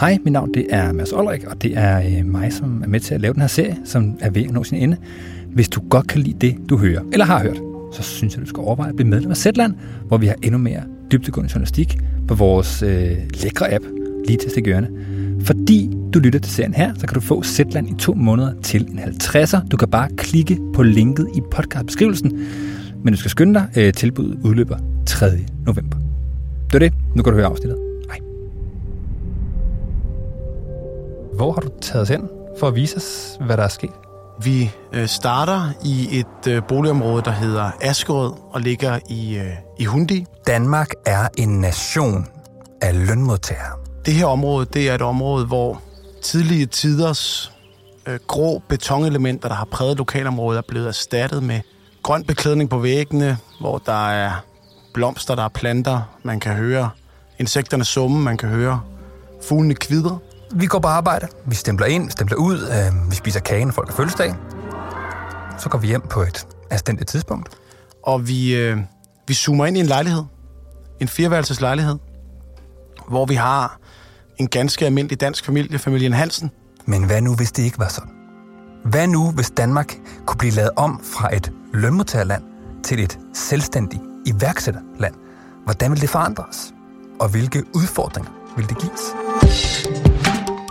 Hej, mit navn det er Mads Olrik, og det er øh, mig, som er med til at lave den her serie, som er ved at nå sin ende. Hvis du godt kan lide det, du hører, eller har hørt, så synes jeg, du skal overveje at blive medlem af Zetland, hvor vi har endnu mere dybdegående journalistik på vores øh, lækre app, lige til stikørene. Fordi du lytter til serien her, så kan du få Zetland i to måneder til en 50'er. Du kan bare klikke på linket i podcastbeskrivelsen, men du skal skynde dig. Øh, tilbuddet udløber 3. november. Det var det. Nu kan du høre afsnittet. Hvor har du taget os hen for at vise os, hvad der er sket? Vi øh, starter i et øh, boligområde, der hedder Askerød og ligger i, øh, i Hundi. Danmark er en nation af lønmodtagere. Det her område, det er et område, hvor tidlige tiders øh, grå betonelementer, der har præget lokalområdet, er blevet erstattet med grøn beklædning på væggene, hvor der er blomster, der er planter, man kan høre insekterne summe, man kan høre fuglene kvidre. Vi går på arbejde, vi stempler ind, stempler ud, øh, vi spiser kagen, folk har fødselsdag. Så går vi hjem på et anstændigt tidspunkt. Og vi, øh, vi zoomer ind i en lejlighed, en fireværelses lejlighed, hvor vi har en ganske almindelig dansk familie, familien Hansen. Men hvad nu, hvis det ikke var sådan? Hvad nu, hvis Danmark kunne blive lavet om fra et lønmodtagerland til et selvstændigt iværksætterland? Hvordan vil det forandres? Og hvilke udfordringer vil det gives?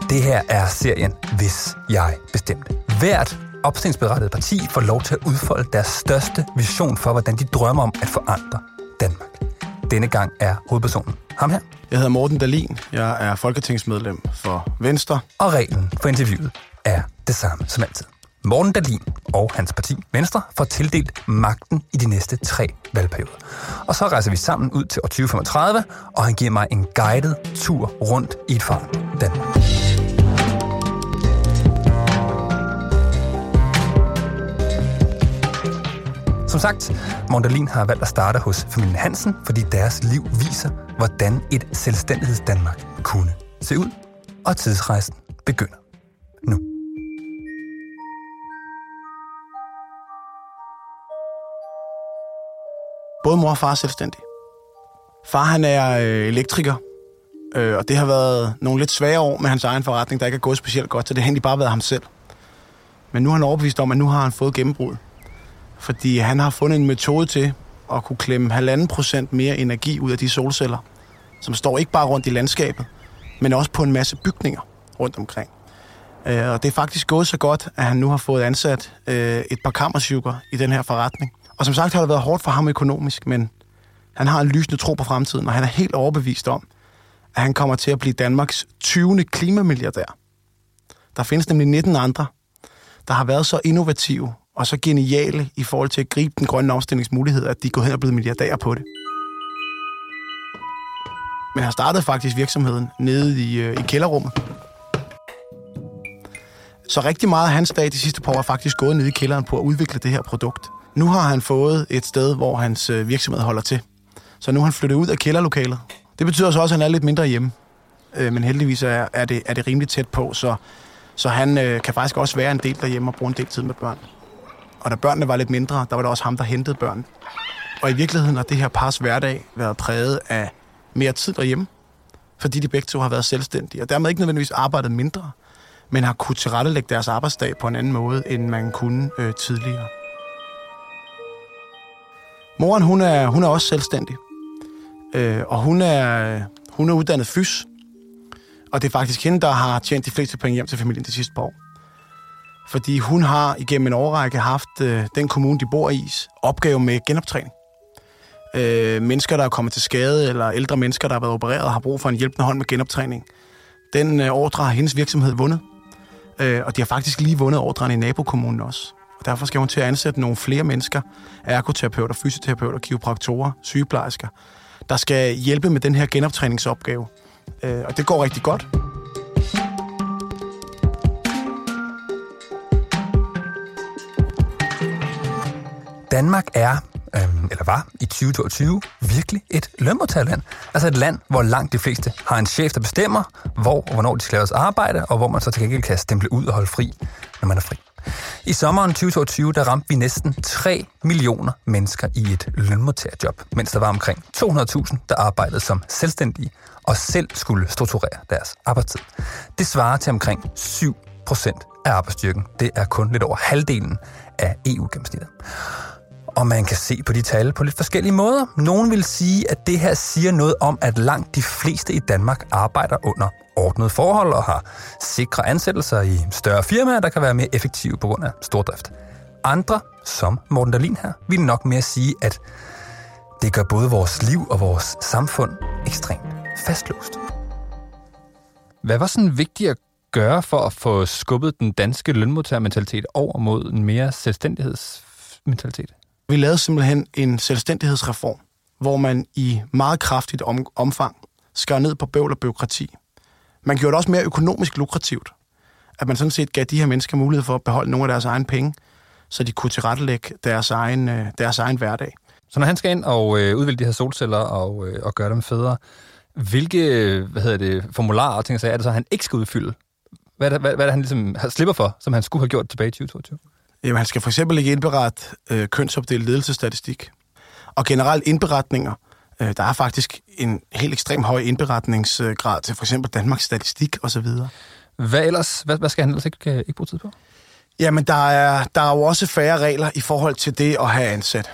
Det her er serien Hvis jeg bestemte. Hvert opstillingsberettet parti får lov til at udfolde deres største vision for, hvordan de drømmer om at forandre Danmark. Denne gang er hovedpersonen ham her. Jeg hedder Morten Dalin. Jeg er folketingsmedlem for Venstre. Og reglen for interviewet er det samme som altid. Morten Dalin og hans parti Venstre får tildelt magten i de næste tre valgperioder. Og så rejser vi sammen ud til år 2035, og han giver mig en guided tur rundt i et farligt Danmark. Som sagt, Mondalin har valgt at starte hos familien Hansen, fordi deres liv viser, hvordan et selvstændigheds Danmark kunne se ud. Og tidsrejsen begynder Både mor og far er selvstændige. Far han er øh, elektriker, øh, og det har været nogle lidt svære år med hans egen forretning, der ikke er gået specielt godt, så det har egentlig bare været ham selv. Men nu er han overbevist om, at nu har han fået gennembrud. Fordi han har fundet en metode til at kunne klemme halvanden procent mere energi ud af de solceller, som står ikke bare rundt i landskabet, men også på en masse bygninger rundt omkring. Øh, og det er faktisk gået så godt, at han nu har fået ansat øh, et par kammersykker i den her forretning. Og som sagt har det været hårdt for ham økonomisk, men han har en lysende tro på fremtiden, og han er helt overbevist om, at han kommer til at blive Danmarks 20. klimamilliardær. Der findes nemlig 19 andre, der har været så innovative og så geniale i forhold til at gribe den grønne omstillingsmulighed, at de går hen og blevet milliardærer på det. Men han startede faktisk virksomheden nede i, øh, i kælderrummet. Så rigtig meget af hans dag de sidste par år er faktisk gået ned i kælderen på at udvikle det her produkt. Nu har han fået et sted, hvor hans øh, virksomhed holder til. Så nu har han flyttet ud af kælderlokalet. Det betyder så også, at han er lidt mindre hjemme. Øh, men heldigvis er, er, det, er det rimelig tæt på, så, så han øh, kan faktisk også være en del derhjemme og bruge en del tid med børn. Og da børnene var lidt mindre, der var det også ham, der hentede børn. Og i virkeligheden har det her pars hverdag været præget af mere tid derhjemme, fordi de begge to har været selvstændige, og dermed ikke nødvendigvis arbejdet mindre, men har kunnet tilrettelægge deres arbejdsdag på en anden måde, end man kunne øh, tidligere. Moren, hun er, hun er også selvstændig, øh, og hun er, hun er uddannet fys, og det er faktisk hende, der har tjent de fleste penge hjem til familien de sidste par år fordi hun har igennem en årrække haft øh, den kommune, de bor i, opgave med genoptræning. Øh, mennesker, der er kommet til skade, eller ældre mennesker, der har været opereret, har brug for en hjælpende hånd med genoptræning. Den øh, ordre har hendes virksomhed vundet, øh, og de har faktisk lige vundet ordren i nabokommunen også. Derfor skal hun til at ansætte nogle flere mennesker, ergoterapeuter, fysioterapeuter, kiropraktorer, sygeplejersker, der skal hjælpe med den her genoptræningsopgave. Øh, og det går rigtig godt. Danmark er, øhm, eller var i 2022, virkelig et lønmodtagerland. Altså et land, hvor langt de fleste har en chef, der bestemmer, hvor og hvornår de skal lave arbejde, og hvor man så til gengæld kan stemple ud og holde fri, når man er fri. I sommeren 2022, der ramte vi næsten 3 millioner mennesker i et lønmodtagerjob, mens der var omkring 200.000, der arbejdede som selvstændige og selv skulle strukturere deres arbejdstid. Det svarer til omkring 7 procent af arbejdsstyrken. Det er kun lidt over halvdelen af EU-gennemsnittet. Og man kan se på de tal på lidt forskellige måder. Nogen vil sige, at det her siger noget om, at langt de fleste i Danmark arbejder under ordnede forhold og har sikre ansættelser i større firmaer, der kan være mere effektive på grund af stordrift. Andre, som Morten Dahlin her, vil nok mere sige, at det gør både vores liv og vores samfund ekstremt fastlåst. Hvad var sådan vigtigt at gøre for at få skubbet den danske lønmodtagermentalitet over mod en mere selvstændighedsmentalitet? Vi lavede simpelthen en selvstændighedsreform, hvor man i meget kraftigt om, omfang skar ned på bøvl og byråkrati. Man gjorde det også mere økonomisk lukrativt, at man sådan set gav de her mennesker mulighed for at beholde nogle af deres egne penge, så de kunne tilrettelægge deres egen, øh, deres egen hverdag. Så når han skal ind og øh, udvælge de her solceller og, øh, og gøre dem federe, hvilke hvad hedder det, formularer og ting så er det så, han ikke skal udfylde? Hvad er det, hvad, hvad er det han ligesom slipper for, som han skulle have gjort tilbage i 2022? Jamen, han skal for eksempel ikke indberette øh, kønsopdelt ledelsestatistik. Og generelt indberetninger. Øh, der er faktisk en helt ekstrem høj indberetningsgrad til for eksempel Danmarks Statistik osv. Hvad ellers? Hvad, hvad skal han ellers ikke, ikke bruge tid på? Jamen, der er, der er jo også færre regler i forhold til det at have ansat.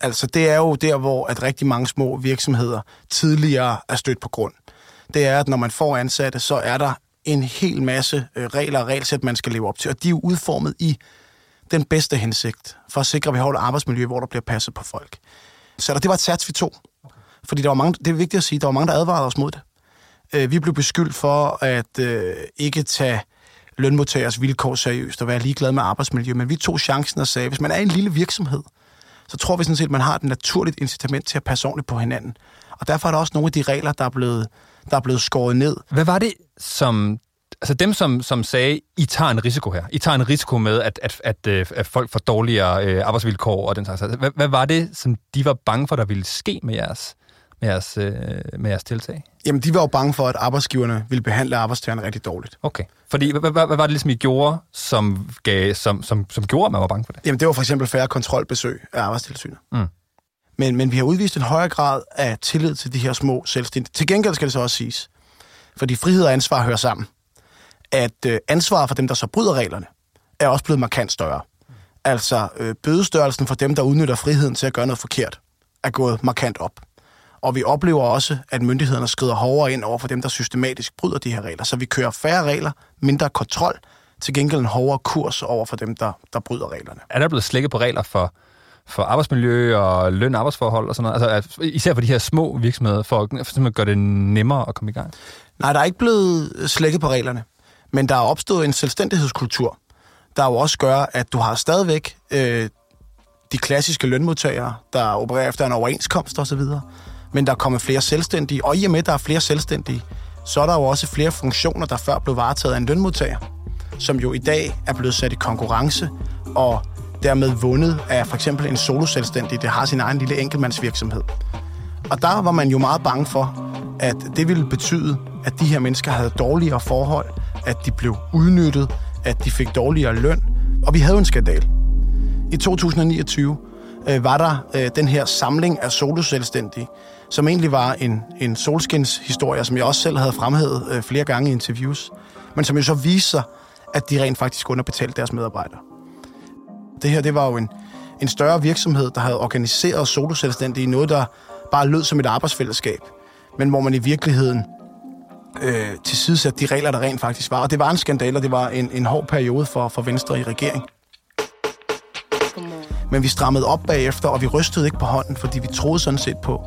Altså, det er jo der, hvor at rigtig mange små virksomheder tidligere er stødt på grund. Det er, at når man får ansatte, så er der en hel masse øh, regler og regelsæt, man skal leve op til. Og de er jo udformet i den bedste hensigt for at sikre, at vi har et arbejdsmiljø, hvor der bliver passet på folk. Så der, det var et sats, vi tog. Fordi der var mange, det er vigtigt at sige, der var mange, der advarede os mod det. Øh, vi blev beskyldt for at øh, ikke tage lønmodtagers vilkår seriøst og være ligeglad med arbejdsmiljø, men vi tog chancen og sagde, hvis man er en lille virksomhed, så tror vi sådan set, at man har et naturligt incitament til at passe ordentligt på hinanden. Og derfor er der også nogle af de regler, der er blevet, der er blevet skåret ned. Hvad var det, som altså dem, som, som sagde, I tager en risiko her. I tager en risiko med, at, at, at, øh, at folk får dårligere øh, arbejdsvilkår og den slags. Hvad, hvad var det, som de var bange for, der ville ske med jeres, med jeres, øh, med jeres tiltag? Jamen, de var jo bange for, at arbejdsgiverne ville behandle arbejdstagerne rigtig dårligt. Okay. Fordi, hvad, hvad, hvad var det ligesom, I gjorde, som, gav, som, som, som gjorde, at man var bange for det? Jamen, det var for eksempel færre kontrolbesøg af arbejdstilsynet. Mm. Men, men vi har udvist en højere grad af tillid til de her små selvstændige. Til gengæld skal det så også siges, fordi frihed og ansvar hører sammen at øh, ansvaret for dem, der så bryder reglerne, er også blevet markant større. Altså, øh, bødestørrelsen for dem, der udnytter friheden til at gøre noget forkert, er gået markant op. Og vi oplever også, at myndighederne skrider hårdere ind over for dem, der systematisk bryder de her regler. Så vi kører færre regler, mindre kontrol, til gengæld en hårdere kurs over for dem, der, der bryder reglerne. Er der blevet slækket på regler for, for arbejdsmiljø og løn- og arbejdsforhold og sådan noget? Altså, især for de her små virksomheder, for at, for at gøre det nemmere at komme i gang? Nej, der er ikke blevet slækket på reglerne. Men der er opstået en selvstændighedskultur, der jo også gør, at du har stadigvæk øh, de klassiske lønmodtagere, der opererer efter en overenskomst osv., men der er kommet flere selvstændige, og i og med, at der er flere selvstændige, så er der jo også flere funktioner, der før blev varetaget af en lønmodtager, som jo i dag er blevet sat i konkurrence, og dermed vundet af for eksempel en soloselvstændig, der har sin egen lille enkeltmandsvirksomhed. Og der var man jo meget bange for, at det ville betyde, at de her mennesker havde dårligere forhold, at de blev udnyttet, at de fik dårligere løn, og vi havde en skandal. I 2029 øh, var der øh, den her samling af soloselvstændige, som egentlig var en, en solskinshistorie, som jeg også selv havde fremhævet øh, flere gange i interviews, men som jo så viste sig, at de rent faktisk underbetalte deres medarbejdere. Det her, det var jo en, en større virksomhed, der havde organiseret soloselvstændige i noget, der bare lød som et arbejdsfællesskab, men hvor man i virkeligheden øh, tilsidesat de regler, der rent faktisk var. Og det var en skandal, og det var en, en hård periode for, for Venstre i regering. Men vi strammede op bagefter, og vi rystede ikke på hånden, fordi vi troede sådan set på,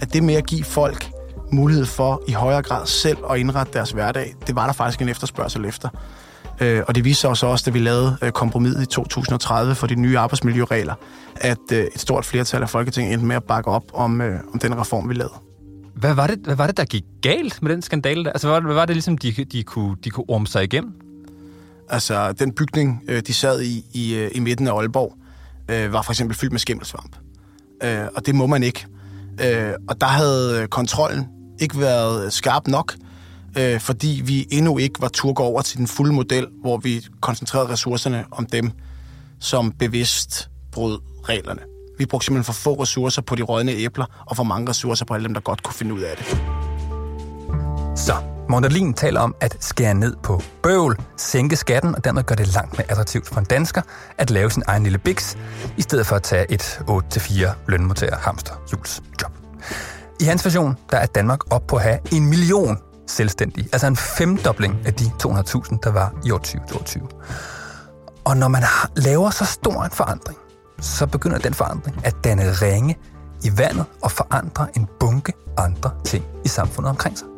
at det med at give folk mulighed for i højere grad selv at indrette deres hverdag, det var der faktisk en efterspørgsel efter. Øh, og det viste sig også, da vi lavede øh, kompromiset i 2030 for de nye arbejdsmiljøregler, at øh, et stort flertal af Folketinget endte med at bakke op om, om den reform, vi lavede. Hvad var, det, hvad var det, der gik galt med den skandale der? Altså, hvad var det, hvad var det ligesom, de, de, kunne, de kunne orme sig igennem? Altså, den bygning, øh, de sad i i, øh, i midten af Aalborg, øh, var for eksempel fyldt med skimmelsvamp. Øh, og det må man ikke. Og der havde kontrollen ikke været skarp nok. øh, fordi vi endnu ikke var turgå over til den fulde model, hvor vi koncentrerede ressourcerne om dem, som bevidst brød reglerne. Vi brugte simpelthen for få ressourcer på de rådne æbler, og for mange ressourcer på alle dem, der godt kunne finde ud af det. Så, Mondalin taler om at skære ned på bøvl, sænke skatten og dermed gøre det langt mere attraktivt for en dansker at lave sin egen lille biks, i stedet for at tage et 8-4 lønmodtager hamster job. I hans version, der er Danmark op på at have en million selvstændige, altså en femdobling af de 200.000, der var i år 2022. Og når man laver så stor en forandring, så begynder den forandring at danne ringe i vandet og forandre en bunke andre ting i samfundet omkring sig.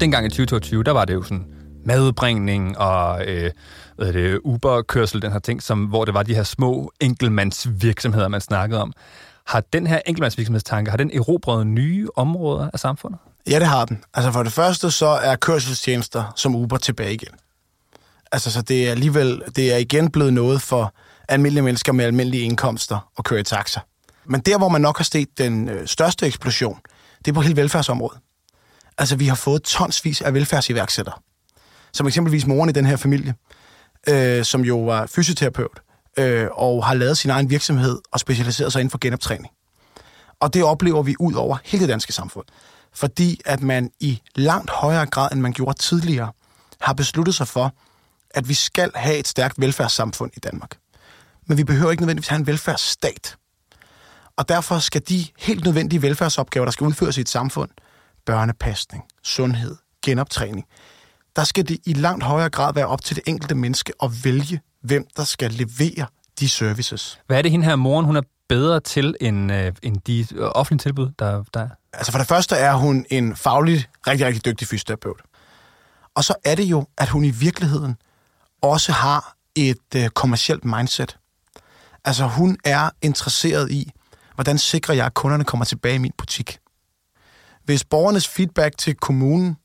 Dengang i 2022, der var det jo sådan madudbringning og øh, hvad det, Uber-kørsel, den her ting, som, hvor det var de her små enkeltmandsvirksomheder, man snakkede om. Har den her enkeltmandsvirksomhedstanke, har den erobret nye områder af samfundet? Ja, det har den. Altså for det første, så er kørselstjenester som Uber tilbage igen. Altså, så det er alligevel, det er igen blevet noget for almindelige mennesker med almindelige indkomster at køre i taxa. Men der, hvor man nok har set den øh, største eksplosion, det er på hele velfærdsområdet. Altså, vi har fået tonsvis af velfærdsiværksættere. Som eksempelvis moren i den her familie, øh, som jo var fysioterapeut, øh, og har lavet sin egen virksomhed og specialiseret sig inden for genoptræning. Og det oplever vi ud over hele det danske samfund. Fordi at man i langt højere grad, end man gjorde tidligere, har besluttet sig for, at vi skal have et stærkt velfærdssamfund i Danmark. Men vi behøver ikke nødvendigvis have en velfærdsstat. Og derfor skal de helt nødvendige velfærdsopgaver, der skal udføres i et samfund, børnepasning, sundhed, genoptræning, der skal det i langt højere grad være op til det enkelte menneske at vælge, hvem der skal levere de services. Hvad er det, hende her moren, hun er bedre til end, øh, end de offentlige tilbud, der, der er? Altså for det første er hun en faglig, rigtig, rigtig dygtig fysioterapeut. Og så er det jo, at hun i virkeligheden også har et øh, kommersielt mindset. Altså hun er interesseret i, hvordan sikrer jeg, at kunderne kommer tilbage i min butik. Hvis borgernes feedback til kommunen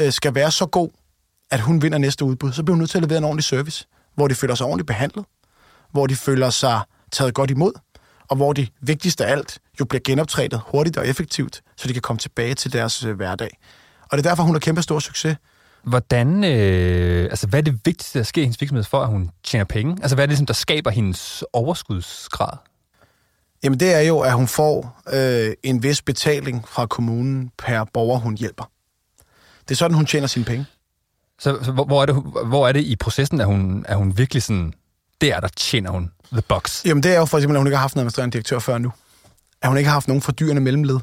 øh, skal være så god, at hun vinder næste udbud, så bliver hun nødt til at levere en ordentlig service, hvor de føler sig ordentligt behandlet, hvor de føler sig taget godt imod, og hvor det vigtigste af alt jo bliver genoptrænet hurtigt og effektivt, så de kan komme tilbage til deres øh, hverdag. Og det er derfor, hun har kæmpe stor succes. Hvordan, øh, altså hvad er det vigtigste, der sker i hendes virksomhed for, at hun tjener penge? Altså hvad er det, ligesom, der skaber hendes overskudsgrad? Jamen det er jo, at hun får øh, en vis betaling fra kommunen per borger, hun hjælper. Det er sådan, hun tjener sine penge. Så, så hvor, er det, hvor er det i processen, at hun, er hun virkelig sådan, der der tjener hun the box? Jamen det er jo for eksempel, at hun ikke har haft en administrerende direktør før nu. At hun ikke har haft nogen fordyrende mellemled.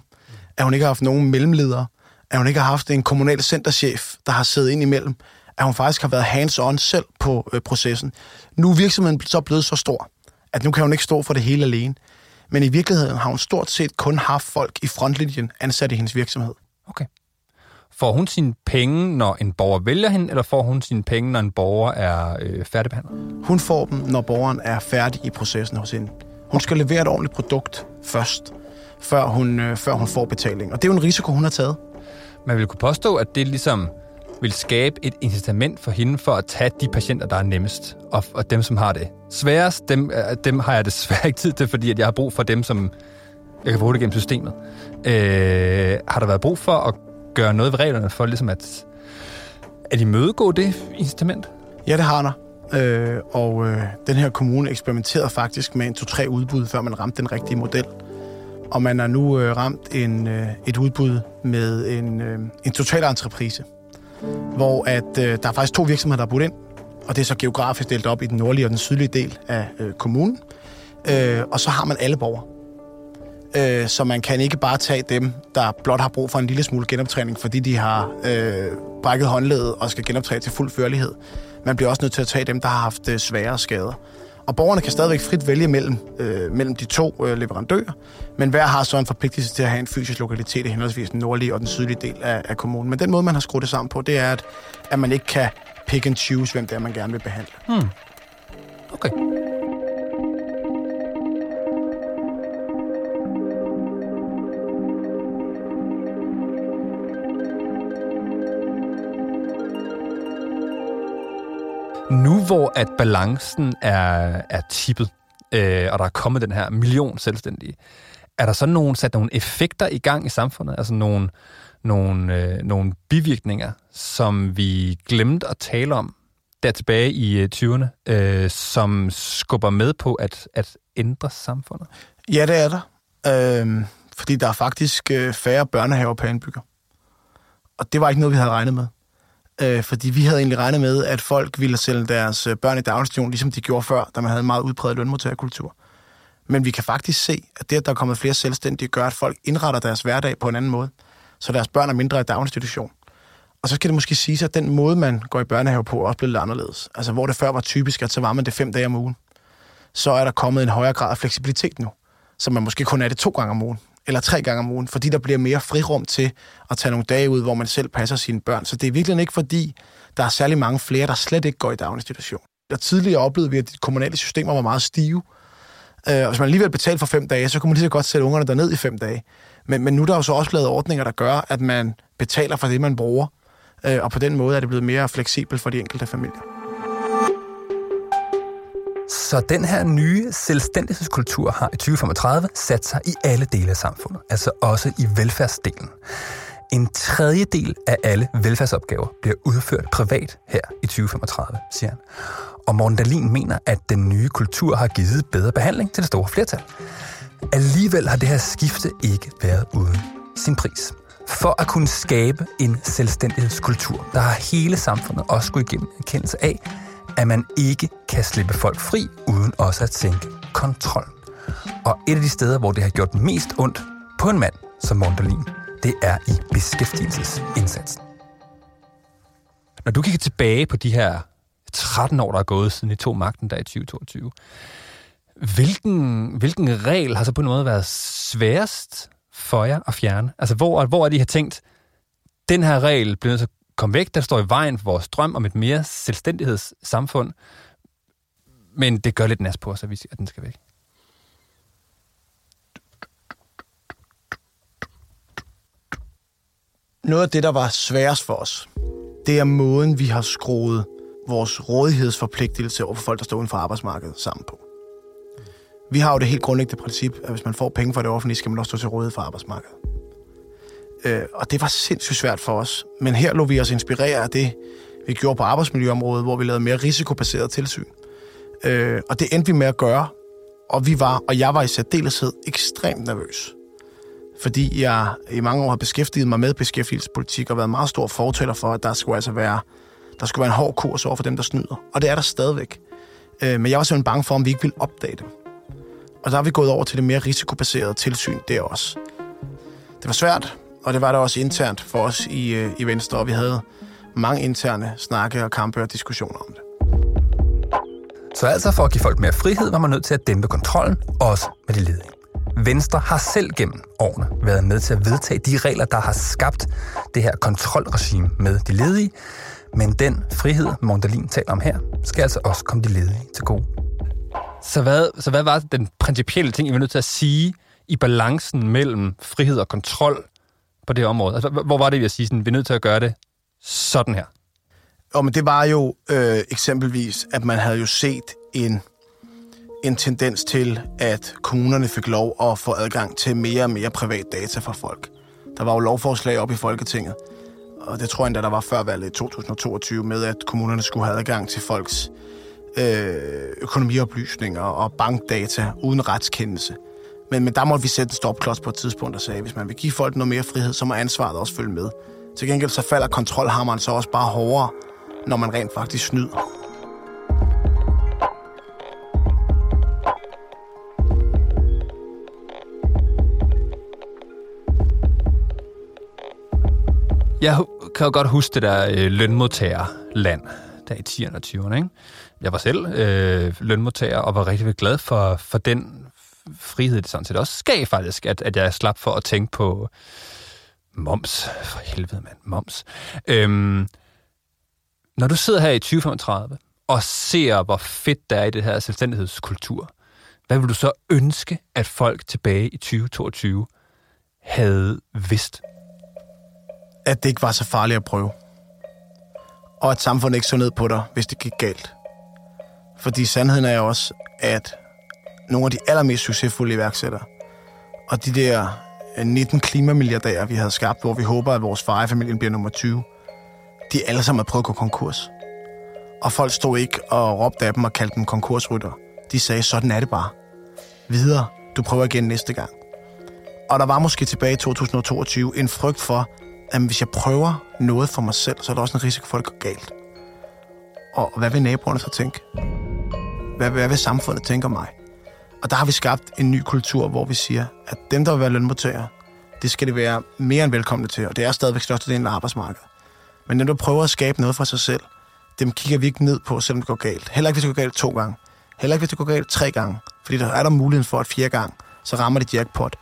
At hun ikke har haft nogen mellemledere. At hun ikke har haft en kommunal centerchef, der har siddet ind imellem. At hun faktisk har været hands-on selv på øh, processen. Nu er virksomheden så blevet så stor, at nu kan hun ikke stå for det hele alene. Men i virkeligheden har hun stort set kun haft folk i frontlinjen ansat i hendes virksomhed. Okay. Får hun sine penge, når en borger vælger hende, eller får hun sine penge, når en borger er øh, færdigbehandlet? Hun får dem, når borgeren er færdig i processen hos hende. Hun skal levere et ordentligt produkt først, før hun, øh, før hun får betaling. Og det er jo en risiko, hun har taget. Man vil kunne påstå, at det ligesom vil skabe et incitament for hende for at tage de patienter, der er nemmest, og, og dem, som har det sværest, dem, øh, dem har jeg desværre ikke tid til, fordi at jeg har brug for dem, som jeg kan bruge det gennem systemet. Øh, har der været brug for at gøre noget ved reglerne for ligesom at, at imødegå det incitament? Ja, det har der. Øh, og øh, den her kommune eksperimenterede faktisk med en to-tre udbud, før man ramte den rigtige model. Og man har nu øh, ramt en, øh, et udbud med en, øh, en total entreprise, hvor at, øh, der er faktisk to virksomheder, der er budt ind, og det er så geografisk delt op i den nordlige og den sydlige del af øh, kommunen. Øh, og så har man alle borgere. Øh, så man kan ikke bare tage dem, der blot har brug for en lille smule genoptræning, fordi de har øh, brækket håndledet og skal genoptræne til fuld førlighed. Man bliver også nødt til at tage dem, der har haft øh, svære skader. Og borgerne kan stadigvæk frit vælge mellem, øh, mellem de to øh, leverandører, men hver har så en forpligtelse til at have en fysisk lokalitet i henholdsvis den nordlige og den sydlige del af, af kommunen. Men den måde, man har skruet det sammen på, det er, at, at man ikke kan pick and choose, hvem det er, man gerne vil behandle. Hmm. Okay. Nu hvor at balancen er, er tippet, øh, og der er kommet den her million selvstændige, er der så nogen, sat nogle effekter i gang i samfundet? Altså nogle, nogle, øh, nogle bivirkninger, som vi glemte at tale om der tilbage i øh, 20'erne, øh, som skubber med på at, at ændre samfundet? Ja, det er der. Øh, fordi der er faktisk øh, færre børnehaver per indbygger. Og det var ikke noget, vi havde regnet med. Øh, fordi vi havde egentlig regnet med, at folk ville sælge deres øh, børn i daginstitution, ligesom de gjorde før, da man havde en meget udbredt lønmodtagerkultur. Men vi kan faktisk se, at det, at der er kommet flere selvstændige, gør, at folk indretter deres hverdag på en anden måde. Så deres børn er mindre i daginstitution. Og så skal det måske sige, at den måde, man går i børnehave på, også blevet lidt anderledes. Altså, hvor det før var typisk, at så var man det fem dage om ugen, så er der kommet en højere grad af fleksibilitet nu. Så man måske kun er det to gange om ugen, eller tre gange om ugen, fordi der bliver mere frirum til at tage nogle dage ud, hvor man selv passer sine børn. Så det er virkelig ikke fordi, der er særlig mange flere, der slet ikke går i daginstitution. Der tidligere oplevede vi, at de kommunale systemer var meget stive. Øh, og hvis man alligevel betalte for fem dage, så kunne man lige så godt sætte ungerne derned i fem dage. Men, men nu er der jo så også lavet ordninger, der gør, at man betaler for det, man bruger. Øh, og på den måde er det blevet mere fleksibelt for de enkelte familier. Så den her nye selvstændighedskultur har i 2035 sat sig i alle dele af samfundet, altså også i velfærdsdelen. En tredjedel af alle velfærdsopgaver bliver udført privat her i 2035, siger han. Og Morten Dahlin mener, at den nye kultur har givet bedre behandling til det store flertal. Alligevel har det her skifte ikke været uden sin pris. For at kunne skabe en selvstændighedskultur, der har hele samfundet også gået igennem en kendelse af, at man ikke kan slippe folk fri, uden også at tænke kontrol. Og et af de steder, hvor det har gjort mest ondt på en mand som Mondolin, det er i beskæftigelsesindsatsen. Når du kigger tilbage på de her 13 år, der er gået siden I tog magten der i 2022, hvilken, hvilken regel har så på en måde været sværest for jer at fjerne? Altså, hvor, hvor er de har tænkt, den her regel bliver nødt til at komme væk, der står i vejen for vores drøm om et mere selvstændighedssamfund, men det gør lidt næst på os, at, vi, at den skal væk. Noget af det, der var sværest for os, det er måden, vi har skruet vores rådighedsforpligtelse over for folk, der står uden for arbejdsmarkedet sammen på. Vi har jo det helt grundlæggende princip, at hvis man får penge fra det offentlige, skal man også stå til rådighed for arbejdsmarkedet. Øh, og det var sindssygt svært for os. Men her lå vi os inspirere af det, vi gjorde på arbejdsmiljøområdet, hvor vi lavede mere risikobaseret tilsyn. Øh, og det endte vi med at gøre, og vi var, og jeg var i særdeleshed ekstremt nervøs. Fordi jeg i mange år har beskæftiget mig med beskæftigelsespolitik og været meget stor fortæller for, at der skulle altså være, der skulle være en hård kurs over for dem, der snyder. Og det er der stadigvæk. Øh, men jeg var simpelthen bange for, om vi ikke ville opdage dem. Og der har vi gået over til det mere risikobaserede tilsyn der også. Det var svært, og det var der også internt for os i, øh, i Venstre, og vi havde mange interne snakke og kampe og diskussioner om det. Så altså for at give folk mere frihed, var man nødt til at dæmpe kontrollen, også med de ledige. Venstre har selv gennem årene været med til at vedtage de regler, der har skabt det her kontrolregime med de ledige, men den frihed, Mondalin taler om her, skal altså også komme de ledige til gode. Så hvad, så hvad var den principielle ting, I var nødt til at sige i balancen mellem frihed og kontrol på det område? Altså, hvor var det, vi at sige, sådan, vi er nødt til at gøre det sådan her? Og men det var jo øh, eksempelvis, at man havde jo set en, en tendens til, at kommunerne fik lov at få adgang til mere og mere privat data fra folk. Der var jo lovforslag op i Folketinget, og det tror jeg endda, der var før valget i 2022, med at kommunerne skulle have adgang til folks øh, økonomioplysninger og bankdata uden retskendelse. Men, men der måtte vi sætte en stopklods på et tidspunkt og sagde, hvis man vil give folk noget mere frihed, så må ansvaret også følge med. Til gengæld så falder kontrolhammeren så også bare hårdere, når man rent faktisk snyder. Jeg kan jo godt huske det der øh, lønmodtagerland, der i 10'erne og 20'erne. Ikke? Jeg var selv øh, lønmodtager og var rigtig glad for, for den frihed, det sådan set også skal faktisk, at, at jeg slap for at tænke på moms. For helvede, mand. Moms. Øhm, når du sidder her i 2035 og ser, hvor fedt der er i det her selvstændighedskultur, hvad vil du så ønske, at folk tilbage i 2022 havde vidst? At det ikke var så farligt at prøve. Og at samfundet ikke så ned på dig, hvis det gik galt. Fordi sandheden er også, at nogle af de allermest succesfulde iværksættere, og de der øh, 19 klimamilliardærer, vi havde skabt, hvor vi håber, at vores far familien bliver nummer 20, de alle sammen har prøvet at gå konkurs. Og folk stod ikke og råbte af dem og kaldte dem konkursrytter. De sagde, sådan er det bare. Videre, du prøver igen næste gang. Og der var måske tilbage i 2022 en frygt for, at hvis jeg prøver noget for mig selv, så er der også en risiko for, at det går galt. Og hvad vil naboerne så tænke? Hvad, hvad vil samfundet tænke om mig? Og der har vi skabt en ny kultur, hvor vi siger, at dem, der vil være lønmodtagere, det skal det være mere end velkomne til, og det er stadigvæk størstedelen af arbejdsmarkedet. Men dem, der prøver at skabe noget for sig selv, dem kigger vi ikke ned på, selvom det går galt. Heller ikke, hvis det går galt to gange. Heller ikke, hvis det går galt tre gange. Fordi der er der muligheden for, at fire gange, så rammer det jackpot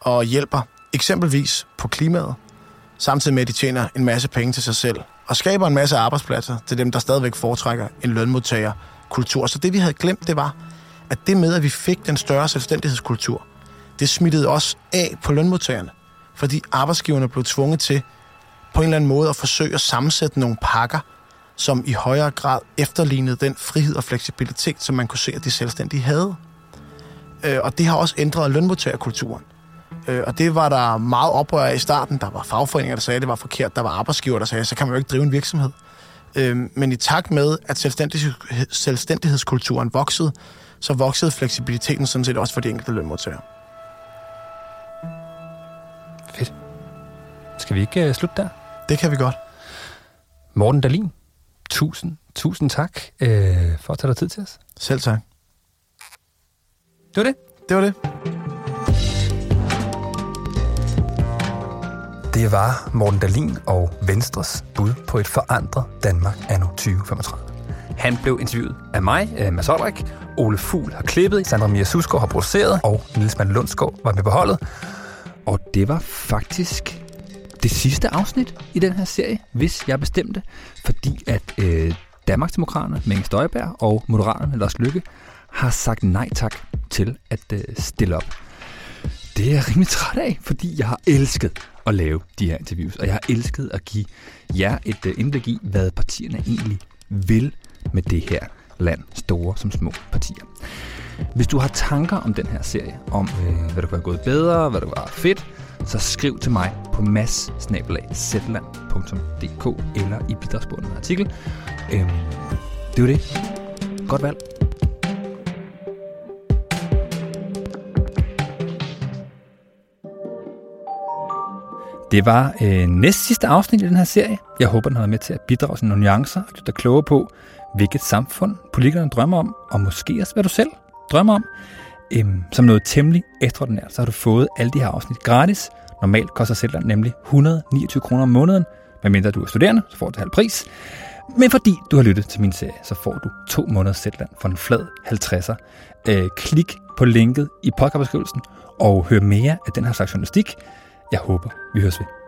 og hjælper eksempelvis på klimaet, samtidig med, at de tjener en masse penge til sig selv, og skaber en masse arbejdspladser til dem, der stadigvæk foretrækker en lønmodtager kultur. Så det, vi havde glemt, det var, at det med, at vi fik den større selvstændighedskultur, det smittede også af på lønmodtagerne. Fordi arbejdsgiverne blev tvunget til på en eller anden måde at forsøge at sammensætte nogle pakker, som i højere grad efterlignede den frihed og fleksibilitet, som man kunne se, at de selvstændige havde. Øh, og det har også ændret lønmodtagerkulturen. Øh, og det var der meget oprør af i starten. Der var fagforeninger, der sagde, at det var forkert. Der var arbejdsgiver, der sagde, så kan man jo ikke drive en virksomhed. Øh, men i takt med, at selvstændighedskulturen voksede, så voksede fleksibiliteten sådan set også for de enkelte lønmodtagere. Fedt. Skal vi ikke uh, slutte der? Det kan vi godt. Morten Dalin, tusind, tusind tak uh, for at tage dig tid til os. Selv tak. Det var det. Det var det. Det var Morten Dalin og Venstres bud på et forandret Danmark anno 2035. Han blev interviewet af mig, øh, Mads Olrik. Ole Fugl har klippet, Sandra Mia Susgaard har produceret, og Niels Mann Lundsgaard var med på holdet. Og det var faktisk det sidste afsnit i den her serie, hvis jeg bestemte, fordi at øh, Danmarksdemokraterne, Menge Støjberg og Moderaterne, Lars Lykke, har sagt nej tak til at øh, stille op. Det er jeg rimelig træt af, fordi jeg har elsket at lave de her interviews, og jeg har elsket at give jer et øh, indblik i, hvad partierne egentlig vil med det her land, store som små partier. Hvis du har tanker om den her serie, om øh, hvad der kunne have gået bedre, hvad der var fedt, så skriv til mig på mass eller i bidragsbunden artikel. Øhm, det var det. Godt valg. Det var øh, næst sidste afsnit i den her serie. Jeg håber, den har været med til at bidrage til nogle nuancer og gjort dig klogere på, hvilket samfund politikerne drømmer om, og måske også, hvad du selv drømmer om. Øhm, som noget temmelig ekstraordinært, så har du fået alle de her afsnit gratis. Normalt koster Zetland nemlig 129 kroner om måneden. Medmindre du er studerende, så får du halv pris. Men fordi du har lyttet til min serie, så får du to måneder Zetland for en flad 50'er. Øh, klik på linket i podcastbeskrivelsen og hør mere af den her slags journalistik. Jeg håber, vi høres ved.